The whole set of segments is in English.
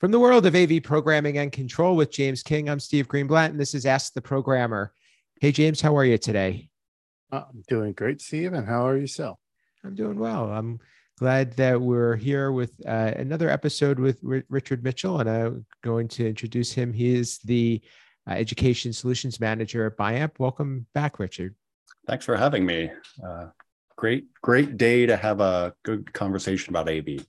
From the world of AV programming and control with James King, I'm Steve Greenblatt, and this is Ask the Programmer. Hey, James, how are you today? I'm doing great, Steve. And how are yourself? I'm doing well. I'm glad that we're here with uh, another episode with R- Richard Mitchell, and I'm going to introduce him. He is the uh, Education Solutions Manager at Biamp. Welcome back, Richard. Thanks for having me. Uh, great, great day to have a good conversation about AV.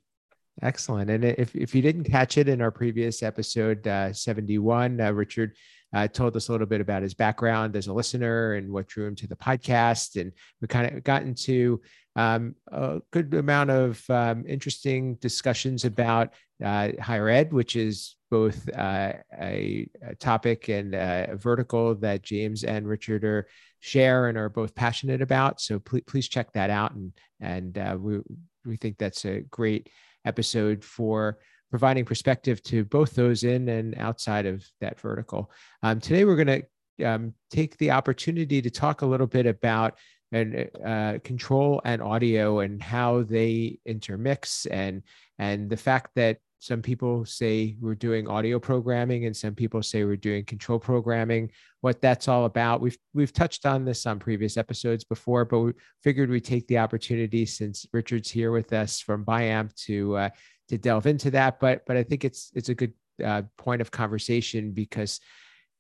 Excellent. And if, if you didn't catch it in our previous episode uh, 71, uh, Richard uh, told us a little bit about his background as a listener and what drew him to the podcast. And we kind of got into um, a good amount of um, interesting discussions about uh, higher ed, which is both uh, a, a, topic and a vertical that James and Richard are share and are both passionate about. So please, please check that out. And, and uh, we, we think that's a great episode for providing perspective to both those in and outside of that vertical. Um, today, we're going to um, take the opportunity to talk a little bit about and uh, control and audio and how they intermix and and the fact that some people say we're doing audio programming and some people say we're doing control programming. What that's all about we've we've touched on this on previous episodes before but we figured we'd take the opportunity since richard's here with us from biamp to uh, to delve into that. But but i think it's it's a good uh, point of conversation because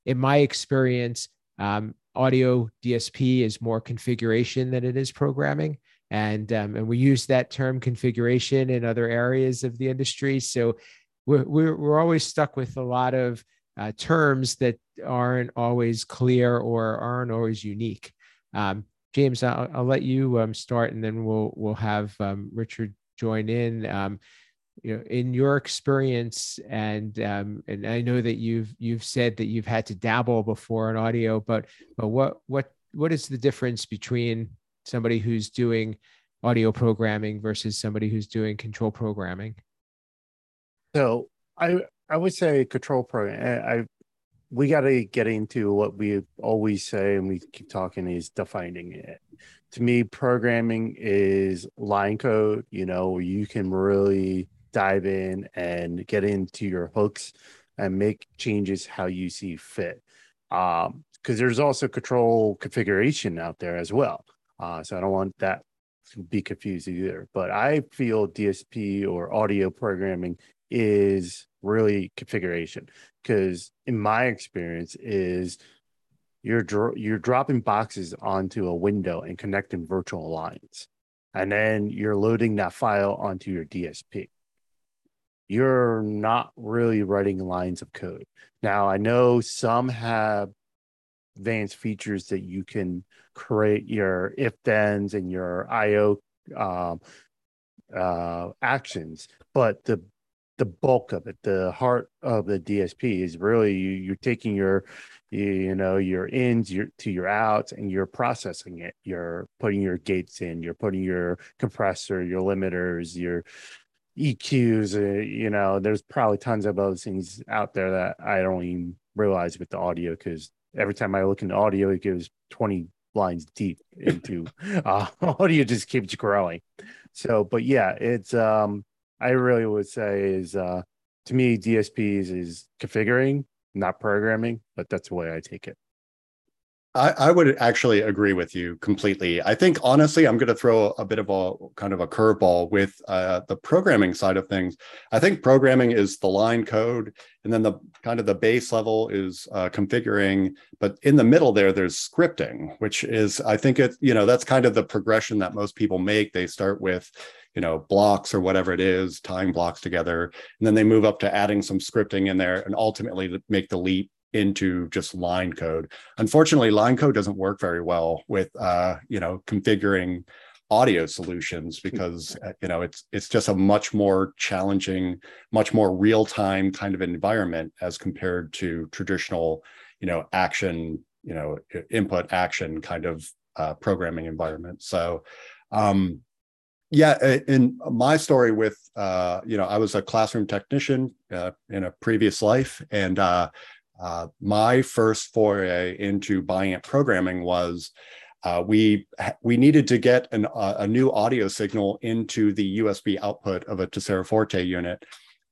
in my experience um, audio dsp is more configuration than it is programming and um, and we use that term configuration in other areas of the industry. So we're we're, always stuck with a lot of uh, terms that aren't always clear or aren't always unique. Um, James, I'll, I'll, let you um, start, and then we'll we'll have um, Richard join in. Um, you know, in your experience, and um, and I know that you've you've said that you've had to dabble before in audio, but but what what what is the difference between somebody who's doing audio programming versus somebody who's doing control programming? So I I would say control program. I we got to get into what we always say and we keep talking is defining it. To me, programming is line code. You know, you can really dive in and get into your hooks and make changes how you see fit. Um, because there's also control configuration out there as well. Uh, so I don't want that to be confused either. But I feel DSP or audio programming is really configuration because in my experience is you're dro- you're dropping boxes onto a window and connecting virtual lines and then you're loading that file onto your DSP you're not really writing lines of code now i know some have advanced features that you can create your if thens and your IO um, uh, actions, but the the bulk of it, the heart of the DSP is really you, you're taking your you know your ins your to your outs and you're processing it. You're putting your gates in you're putting your compressor your limiters your eqs uh, you know there's probably tons of other things out there that i don't even realize with the audio because every time I look into audio, it gives 20 lines deep into uh, audio just keeps growing. So, but yeah, it's um I really would say is uh to me DSPs is configuring, not programming, but that's the way I take it. I, I, would actually agree with you completely. I think honestly, I'm going to throw a bit of a kind of a curveball with uh, the programming side of things. I think programming is the line code, and then the kind of the base level is uh, configuring. But in the middle there, there's scripting, which is I think it's you know that's kind of the progression that most people make. They start with you know blocks or whatever it is tying blocks together and then they move up to adding some scripting in there and ultimately make the leap into just line code. Unfortunately, line code doesn't work very well with uh, you know configuring audio solutions because uh, you know it's it's just a much more challenging, much more real time kind of environment as compared to traditional you know action you know input action kind of uh, programming environment. So. Um, yeah in my story with uh, you know i was a classroom technician uh, in a previous life and uh, uh, my first foray into Biamp programming was uh, we we needed to get an, uh, a new audio signal into the USB output of a Tesira Forte unit,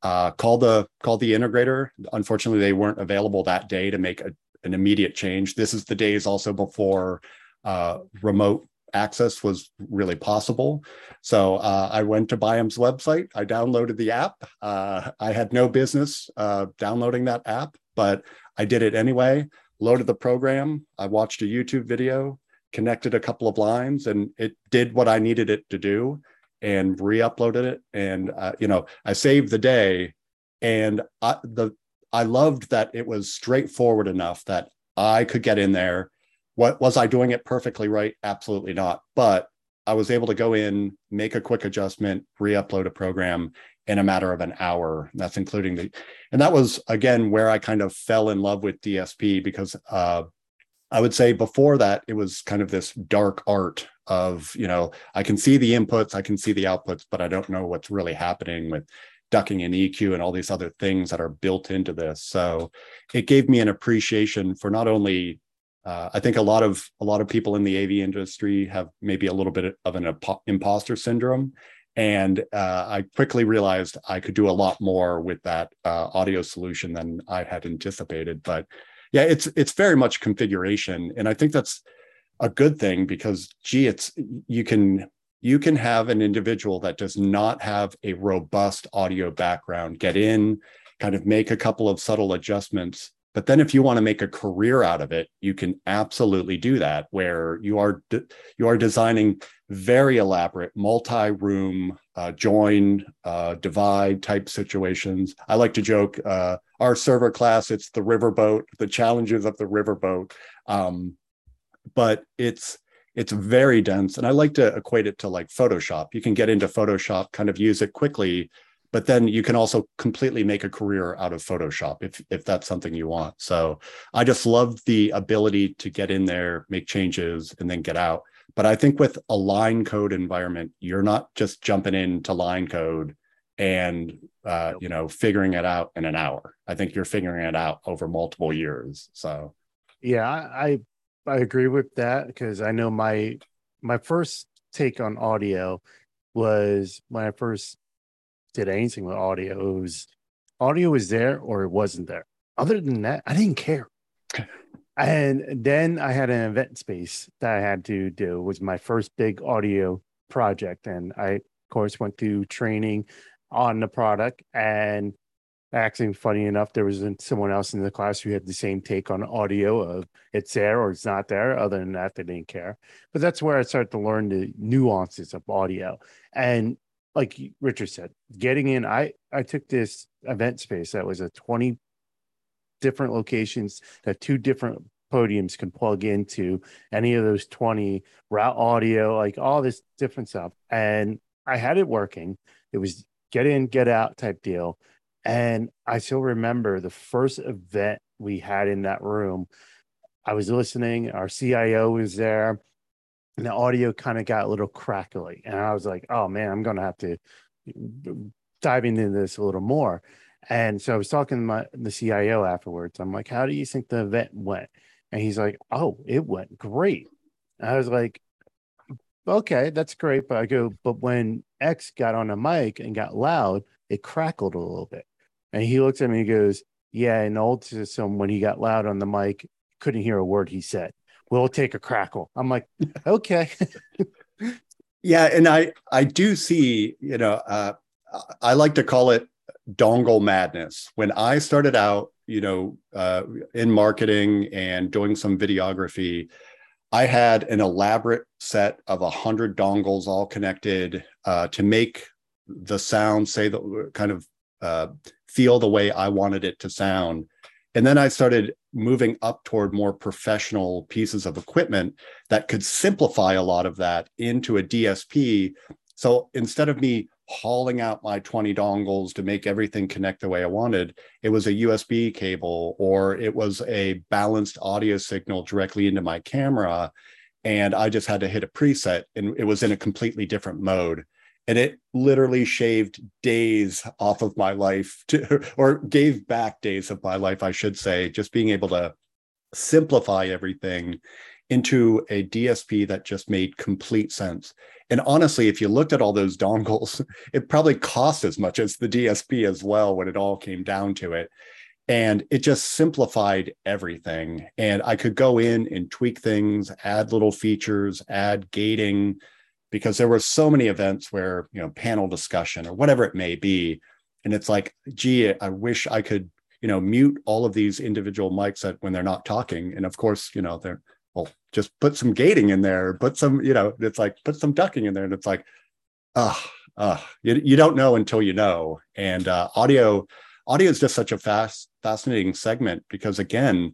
uh, called the called the integrator. Unfortunately, they weren't available that day to make a, an immediate change. This is the days also before uh, remote access was really possible. So uh, I went to Biamp's website. I downloaded the app. Uh, I had no business uh, downloading that app, but I did it anyway. Loaded the program. I watched a YouTube video, connected a couple of lines, and it did what I needed it to do, and re-uploaded it. And uh, you know, I saved the day, and I, the I loved that it was straightforward enough that I could get in there what was I doing it perfectly right? Absolutely not. But I was able to go in, make a quick adjustment, re-upload a program in a matter of an hour. That's including the, and that was again where I kind of fell in love with DSP because uh, I would say before that it was kind of this dark art of you know I can see the inputs, I can see the outputs, but I don't know what's really happening with ducking and EQ and all these other things that are built into this. So it gave me an appreciation for not only uh, I think a lot of a lot of people in the AV industry have maybe a little bit of an imposter syndrome, and uh, I quickly realized I could do a lot more with that uh, audio solution than I had anticipated. But yeah, it's it's very much configuration, and I think that's a good thing because gee, it's you can you can have an individual that does not have a robust audio background get in, kind of make a couple of subtle adjustments but then if you want to make a career out of it, you can absolutely do that where you are de- you are designing very elaborate multi-room uh, join uh, divide type situations. I like to joke uh, our server class it's the riverboat, the challenges of the riverboat. Um, but it's it's very dense and I like to equate it to like Photoshop. You can get into Photoshop, kind of use it quickly but then you can also completely make a career out of photoshop if if that's something you want. So i just love the ability to get in there make changes and then get out. But i think with a line code environment you're not just jumping into line code and uh, you know figuring it out in an hour. I think you're figuring it out over multiple years so. Yeah i i agree with that because i know my my first take on audio was when i first did anything with audio. It was audio was there or it wasn't there. Other than that, I didn't care. and then I had an event space that I had to do. It was my first big audio project, and I of course went through training on the product. And actually, funny enough, there was someone else in the class who had the same take on audio of it's there or it's not there. Other than that, they didn't care. But that's where I started to learn the nuances of audio. And like Richard said, getting in, I I took this event space that was a 20 different locations that two different podiums can plug into any of those 20 route audio, like all this different stuff. And I had it working. It was get in, get out type deal. And I still remember the first event we had in that room. I was listening, our CIO was there and the audio kind of got a little crackly. And I was like, oh man, I'm going to have to uh, dive into this a little more. And so I was talking to my, the CIO afterwards. I'm like, how do you think the event went? And he's like, oh, it went great. And I was like, okay, that's great. But I go, but when X got on the mic and got loud, it crackled a little bit. And he looks at me and goes, yeah, in old system, when he got loud on the mic, couldn't hear a word he said we'll take a crackle. I'm like, okay. yeah, and I I do see, you know, uh, I like to call it dongle madness. When I started out, you know, uh, in marketing and doing some videography, I had an elaborate set of a hundred dongles all connected uh, to make the sound say the kind of uh, feel the way I wanted it to sound. And then I started moving up toward more professional pieces of equipment that could simplify a lot of that into a DSP. So instead of me hauling out my 20 dongles to make everything connect the way I wanted, it was a USB cable or it was a balanced audio signal directly into my camera. And I just had to hit a preset and it was in a completely different mode and it literally shaved days off of my life to, or gave back days of my life i should say just being able to simplify everything into a DSP that just made complete sense. And honestly, if you looked at all those dongles, it probably cost as much as the DSP as well when it all came down to it. And it just simplified everything. And I could go in and tweak things, add little features, add gating, because there were so many events where, you know, panel discussion or whatever it may be. And it's like, gee, I wish I could, you know, mute all of these individual mics that when they're not talking. And of course, you know, they're well, just put some gating in there, put some, you know, it's like put some ducking in there. And it's like, ah, uh, uh, you, you don't know until you know. And uh, audio, audio is just such a fast, fascinating segment because again,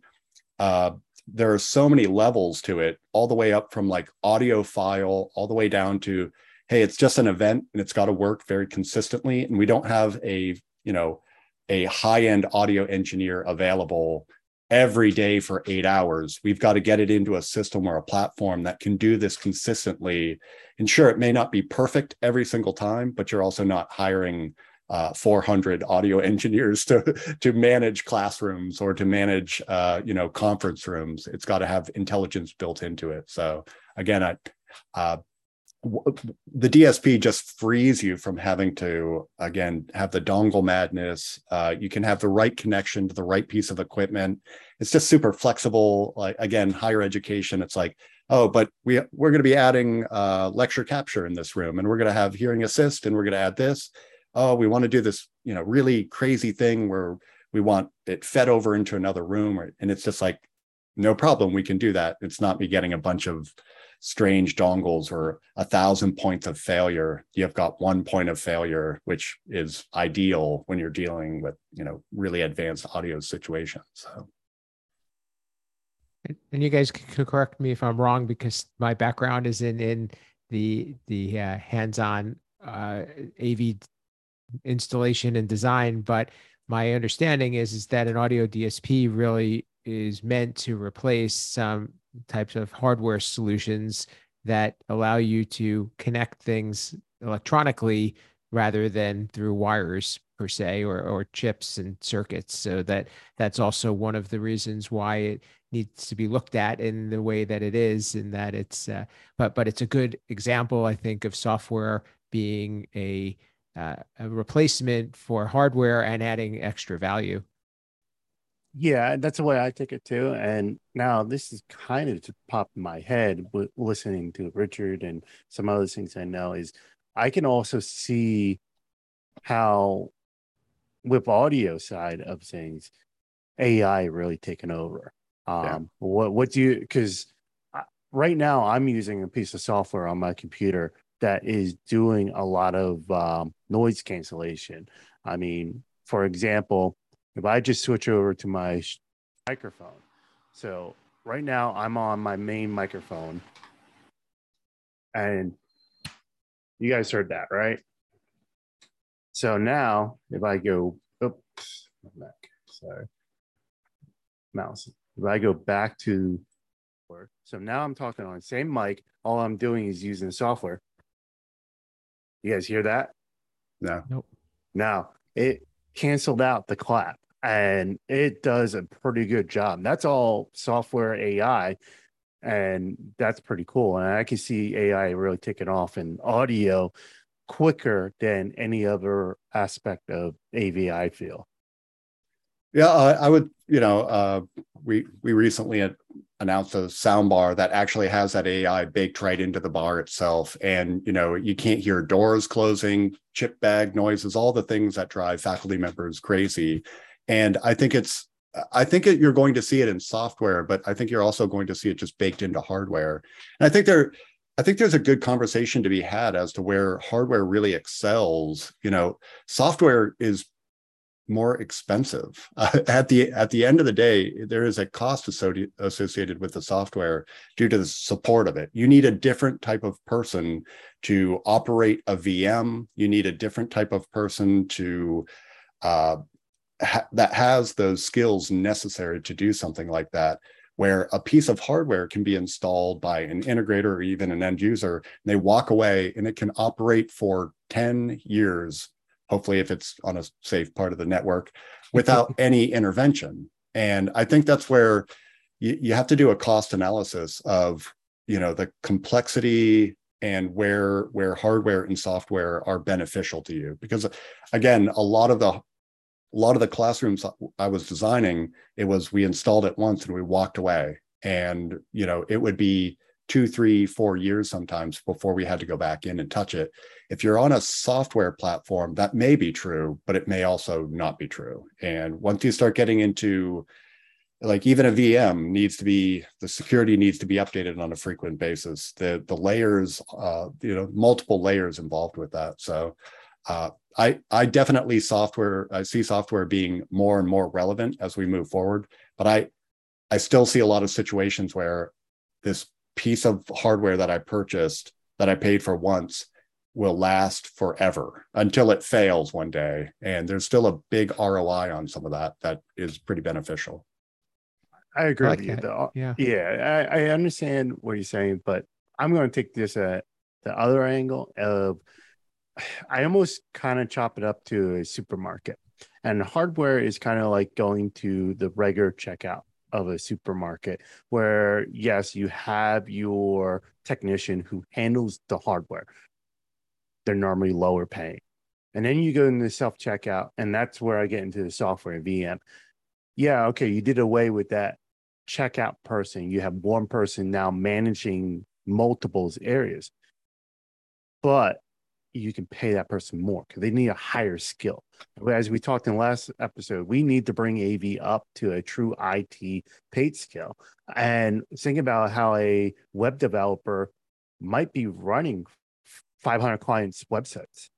uh, there are so many levels to it, all the way up from like audiophile, all the way down to, hey, it's just an event and it's got to work very consistently. And we don't have a, you know, a high-end audio engineer available every day for eight hours. We've got to get it into a system or a platform that can do this consistently. And sure, it may not be perfect every single time, but you're also not hiring uh, 400 audio engineers to to manage classrooms or to manage uh, you know conference rooms. It's got to have intelligence built into it. So again, I uh, the DSP just frees you from having to again have the dongle madness. Uh, you can have the right connection to the right piece of equipment. It's just super flexible. Like again, higher education. It's like oh, but we we're going to be adding uh, lecture capture in this room, and we're going to have hearing assist, and we're going to add this. Oh, we want to do this, you know, really crazy thing where we want it fed over into another room, or, and it's just like no problem, we can do that. It's not me getting a bunch of strange dongles or a thousand points of failure you've got one point of failure which is ideal when you're dealing with you know really advanced audio situations so and you guys can correct me if i'm wrong because my background is in in the the uh, hands-on uh, av installation and design but my understanding is is that an audio dsp really is meant to replace some types of hardware solutions that allow you to connect things electronically rather than through wires per se or, or chips and circuits. So that that's also one of the reasons why it needs to be looked at in the way that it is and that it's uh, but but it's a good example i think of software being a uh, a replacement for hardware and adding extra value yeah, that's the way I take it too. And now this is kind of to pop in my head with listening to Richard and some other things I know is I can also see how with audio side of things, AI really taken over. Um, yeah. what what do you because right now I'm using a piece of software on my computer that is doing a lot of um, noise cancellation. I mean, for example, if I just switch over to my microphone. So right now I'm on my main microphone and you guys heard that, right? So now if I go, oops, back, sorry, mouse. If I go back to work, so now I'm talking on the same mic. All I'm doing is using software. You guys hear that? No. Nope. Now it canceled out the clap and it does a pretty good job. That's all software AI, and that's pretty cool. And I can see AI really taking off in audio quicker than any other aspect of AV. I feel. Yeah, I, I would. You know, uh, we we recently announced a sound bar that actually has that AI baked right into the bar itself, and you know, you can't hear doors closing, chip bag noises, all the things that drive faculty members crazy and I think it's I think it, you're going to see it in software, but I think you're also going to see it just baked into hardware. And I think there, I think there's a good conversation to be had as to where hardware really excels. You know, software is more expensive. Uh, at the at the end of the day, there is a cost associated with the software due to the support of it. You need a different type of person to operate a VM. You need a different type of person to uh, ha- that has those skills necessary to do something like that where a piece of hardware can be installed by an integrator or even an end user and they walk away and it can operate for 10 years hopefully if it's on a safe part of the network without any intervention. And i think that's where you, you have to do a cost analysis of you know the complexity and where where hardware and software are beneficial to you. Because again a lot of the a lot of the classrooms i was designing it was we installed it once and we walked away. And you know it would be two three four years sometimes before we had to go back in and touch it if you're on a software platform that may be true but it may also not be true and once you start getting into like even a VM needs to be the security needs to be updated on a frequent basis. The the layers, uh, you know, multiple layers involved with that. So uh, I I definitely software I see software being more and more relevant as we move forward. But I I still see a lot of situations where this piece of hardware that I purchased that I paid for once will last forever until it fails one day. And there's still a big ROI on some of that that is pretty beneficial. I agree I like with you. Though. Yeah, yeah, I, I, understand what you're saying, but I'm going to take this at the other angle of I almost kind of chop it up to a supermarket, and hardware is kind of like going to the regular checkout of a supermarket, where yes, you have your technician who handles the hardware. They're normally lower paying. And then you go into self checkout, and that's where I get into the software and VM. Yeah, okay, you did away with that checkout person. You have one person now managing multiples areas, but you can pay that person more because they need a higher skill. As we talked in the last episode, we need to bring AV up to a true IT paid skill. And think about how a web developer might be running 500 clients' websites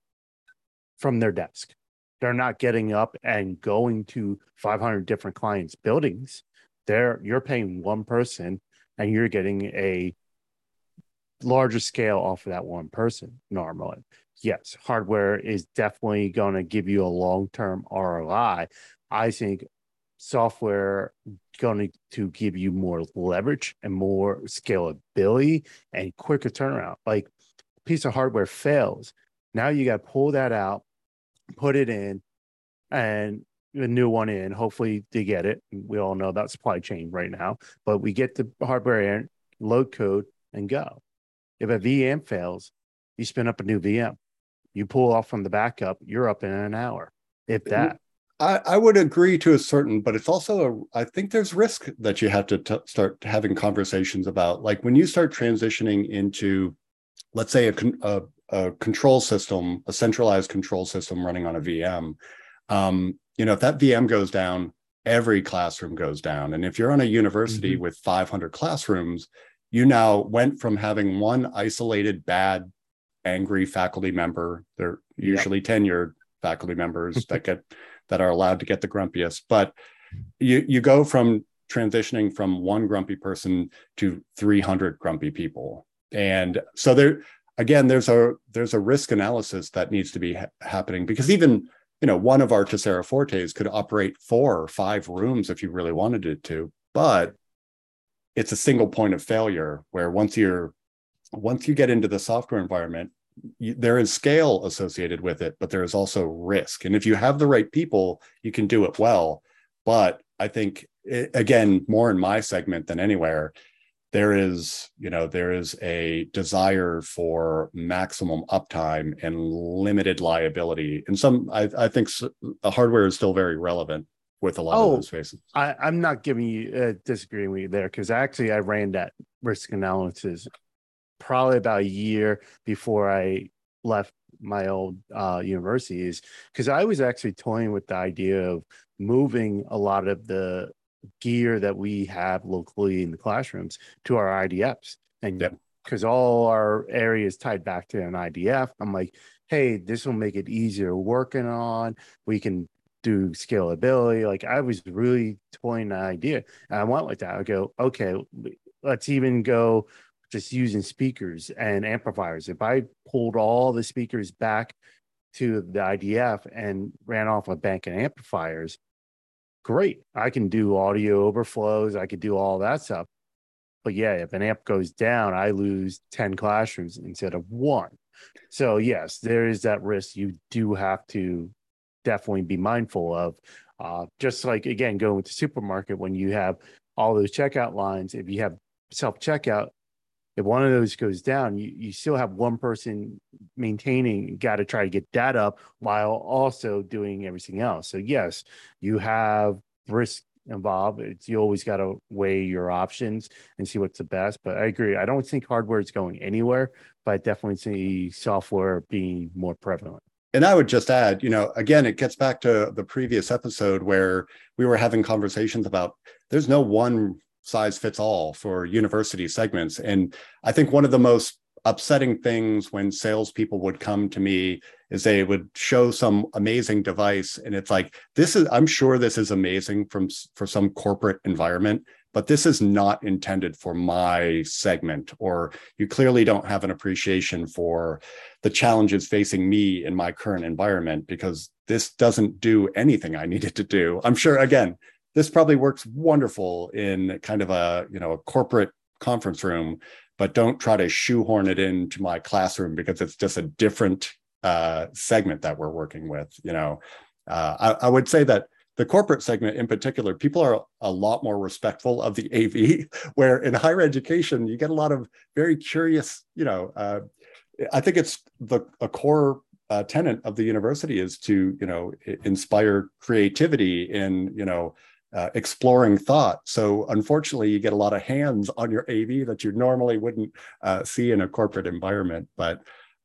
from their desk. They're not getting up and going to 500 different clients' buildings there you're paying one person and you're getting a larger scale off of that one person normally. Yes, hardware is definitely going to give you a long-term ROI. I think software going to give you more leverage and more scalability and quicker turnaround. Like a piece of hardware fails, now you got to pull that out, put it in, and a new one in. Hopefully they get it. We all know that supply chain right now, but we get the hardware in, load code, and go. If a VM fails, you spin up a new VM. You pull off from the backup, you're up in an hour, if that. I, I would agree to a certain, but it's also a. I think there's risk that you have to t- start having conversations about, like when you start transitioning into, let's say a, a, a control system, a centralized control system running on a VM. Um, you know, if that VM goes down, every classroom goes down. And if you're on a university mm-hmm. with 500 classrooms, you now went from having one isolated, bad, angry faculty member. They're usually yep. tenured faculty members that get that are allowed to get the grumpiest. But you you go from transitioning from one grumpy person to 300 grumpy people, and so there again there's a there's a risk analysis that needs to be ha- happening because even you know, one of our Tesira Fortes could operate four or five rooms if you really wanted it to, but it's a single point of failure where once you're once you get into the software environment, you, there is scale associated with it, but there is also risk. And if you have the right people, you can do it well. But I think it, again, more in my segment than anywhere, there is you know there is a desire for maximum uptime and limited liability and some i, I think the hardware is still very relevant with a lot oh, of those spaces I, i'm not giving you uh, disagreeing with you there because actually i ran that risk analysis probably about a year before i left my old uh, universities because i was actually toying with the idea of moving a lot of the gear that we have locally in the classrooms to our IDFs. And because yep. all our areas tied back to an IDF, I'm like, hey, this will make it easier working on. We can do scalability. Like I was really toying the idea. And I went with that. I go, okay, let's even go just using speakers and amplifiers. If I pulled all the speakers back to the IDF and ran off a bank of amplifiers, great. I can do audio overflows. I could do all that stuff. But yeah, if an amp goes down, I lose 10 classrooms instead of one. So, yes, there is that risk you do have to definitely be mindful of. Uh, just like, again, going to the supermarket when you have all those checkout lines. If you have self checkout, if one of those goes down, you, you still have one person maintaining, got to try to get that up while also doing everything else. So, yes, you have risk involved. It's, you always got to weigh your options and see what's the best. But I agree. I don't think hardware is going anywhere, but I definitely see software being more prevalent. And I would just add, you know, again, it gets back to the previous episode where we were having conversations about there's no one size fits all for university segments. And I think one of the most upsetting things when salespeople would come to me is they would show some amazing device, and it's like this is. I'm sure this is amazing from for some corporate environment, but this is not intended for my segment. Or you clearly don't have an appreciation for the challenges facing me in my current environment because this doesn't do anything I needed to do. I'm sure again this probably works wonderful in kind of a you know a corporate conference room but don't try to shoehorn it into my classroom because it's just a different uh, segment that we're working with you know. Uh, I, I, would say that the corporate segment in particular people are a lot more respectful of the av where in higher education you get a lot of very curious you know uh, i think it's the a core uh, tenant of the university is to you know inspire creativity in you know uh, exploring thought. So unfortunately, you get a lot of hands on your AV that you normally wouldn't uh, see in a corporate environment. But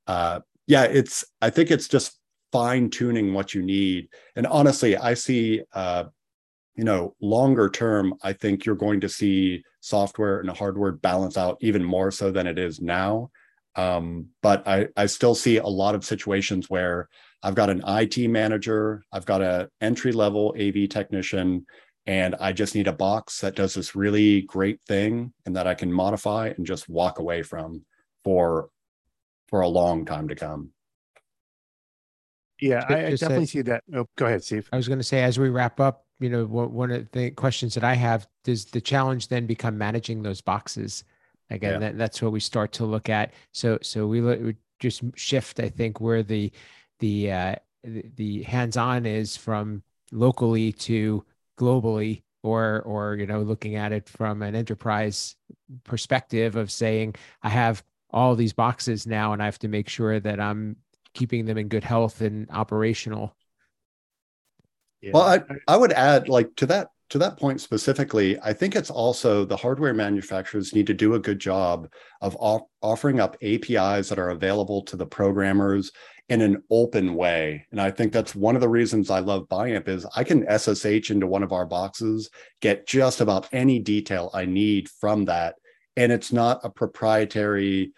uh, yeah, it's I think it's just fine tuning what you need. And honestly, I see uh, you know longer term. I think you're going to see software and hardware balance out even more so than it is now. Um, but I I still see a lot of situations where I've got an IT manager, I've got an entry level AV technician, and I just need a box that does this really great thing and that I can modify and just walk away from for for a long time to come. Yeah, I, I definitely see that. Oh, go ahead, Steve. I was going to say as we wrap up, you know, one of the questions that I have does the challenge then become managing those boxes? Again, yeah. that, that's what we start to look at. So, so we, look, we just shift. I think where the the uh, the, the hands-on is from locally to globally or or you know looking at it from an enterprise perspective of saying i have all these boxes now and i have to make sure that i'm keeping them in good health and operational yeah. well i i would add like to that to that point specifically i think it's also the hardware manufacturers need to do a good job of off- offering up apis that are available to the programmers in an open way. And I think that's one of the reasons I love Biamp is I can SSH into one of our boxes, get just about any detail I need from that. And it's not a proprietary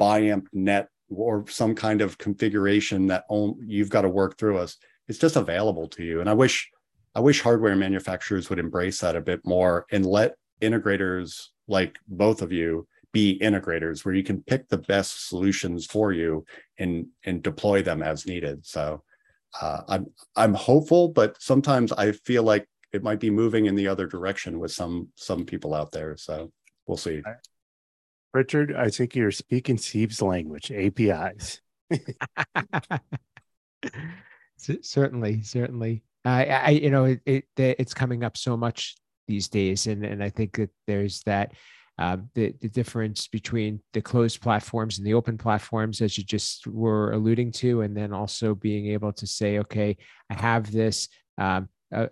Biamp net or some kind of configuration that you've got to work through us. It's just available to you. And I wish I wish hardware manufacturers would embrace that a bit more and let integrators like both of you be integrators where you can pick the best solutions for you and and deploy them as needed. So uh, I'm I'm hopeful, but sometimes I feel like it might be moving in the other direction with some some people out there. So we'll see. Richard, I think you're speaking Steve's language, APIs. certainly, certainly. I, I, you know, it, it, it's coming up so much these days, and and I think that there's that uh, the, the difference between the closed platforms and the open platforms, as you just were alluding to, and then also being able to say, okay, I have this um, uh,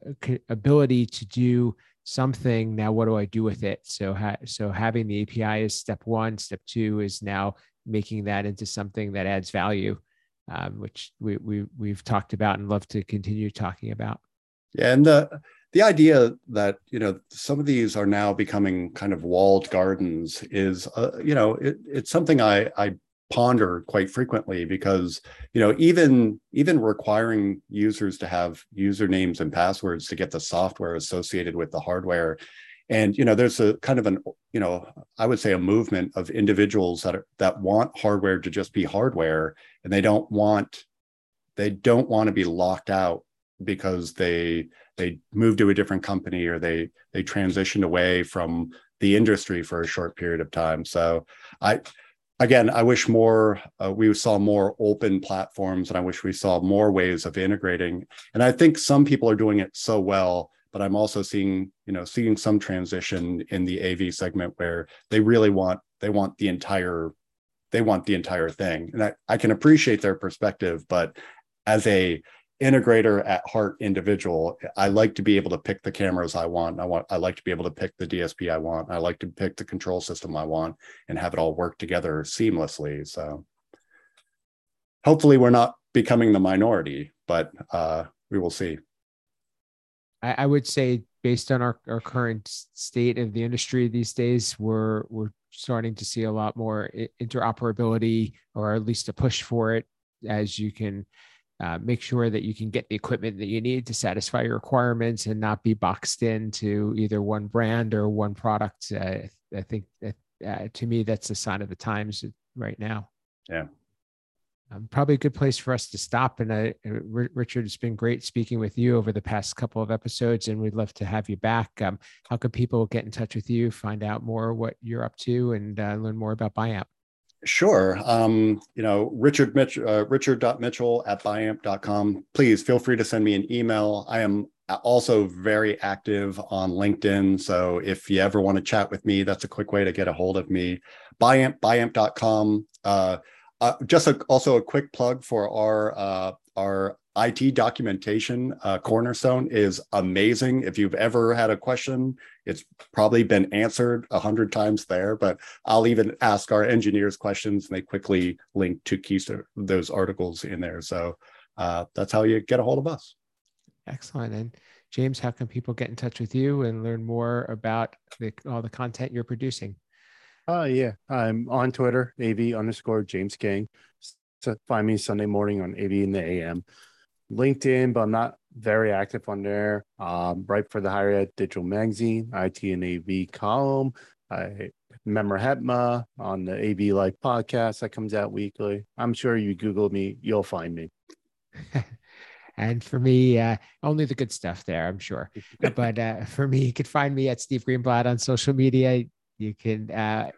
ability to do something. Now, what do I do with it? So, ha- so having the API is step one. Step two is now making that into something that adds value, um, which we, we we've talked about and love to continue talking about. Yeah, and the the idea that you know some of these are now becoming kind of walled gardens is uh, you know it, it's something I, I ponder quite frequently because you know even even requiring users to have usernames and passwords to get the software associated with the hardware and you know there's a kind of an you know i would say a movement of individuals that are, that want hardware to just be hardware and they don't want they don't want to be locked out because they they moved to a different company or they they transitioned away from the industry for a short period of time. So I again I wish more uh, we saw more open platforms and I wish we saw more ways of integrating. And I think some people are doing it so well but I'm also seeing, you know, seeing some transition in the AV segment where they really want they want the entire they want the entire thing. And I, I can appreciate their perspective, but as a integrator at heart individual, I like to be able to pick the cameras I want. I want I like to be able to pick the DSP I want. I like to pick the control system I want and have it all work together seamlessly. So hopefully we're not becoming the minority, but uh, we will see. I, I would say based on our, our current state of the industry these days, we're we're starting to see a lot more interoperability or at least a push for it as you can uh, make sure that you can get the equipment that you need to satisfy your requirements and not be boxed into either one brand or one product. Uh, I think that, uh, to me, that's a sign of the times right now. Yeah. Um, probably a good place for us to stop. And uh, Richard, it's been great speaking with you over the past couple of episodes, and we'd love to have you back. Um, how can people get in touch with you, find out more what you're up to, and uh, learn more about Biamp? Sure. Um, you know, Richard Mitch, uh, richard.mitchell at biamp.com. Please feel free to send me an email. I am also very active on LinkedIn. So if you ever want to chat with me, that's a quick way to get a hold of me. Biamp, biamp.com. Uh, uh, just a, also a quick plug for our uh, our IT documentation uh, cornerstone is amazing. If you've ever had a question, it's probably been answered a hundred times there. But I'll even ask our engineers questions, and they quickly link to those articles in there. So uh, that's how you get a hold of us. Excellent. And James, how can people get in touch with you and learn more about the, all the content you're producing? Oh, uh, yeah. I'm on Twitter, AV underscore James King. So find me Sunday morning on AV in the AM. LinkedIn, but I'm not very active on there. Um, write for the higher ed digital magazine, IT and AV column. I remember HETMA on the AV Life podcast that comes out weekly. I'm sure you Google me, you'll find me. and for me, uh, only the good stuff there, I'm sure. but uh, for me, you can find me at Steve Greenblatt on social media. You can uh,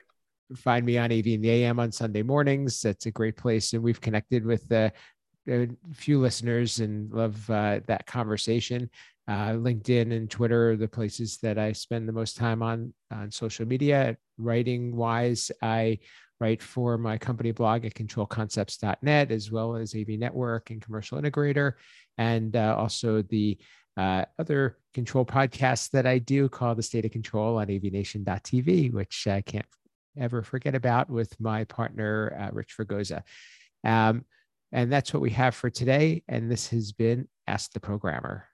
find me on AV in the AM on Sunday mornings. That's a great place. And we've connected with uh, a few listeners and love uh, that conversation. Uh, LinkedIn and Twitter are the places that I spend the most time on on social media. Writing wise, I write for my company blog at controlconcepts.net, as well as AV Network and Commercial Integrator, and uh, also the uh, other control podcasts that I do called The State of Control on avnation.tv, which I can't ever forget about with my partner, uh, Rich Fergoza. Um, and that's what we have for today. And this has been Ask the Programmer.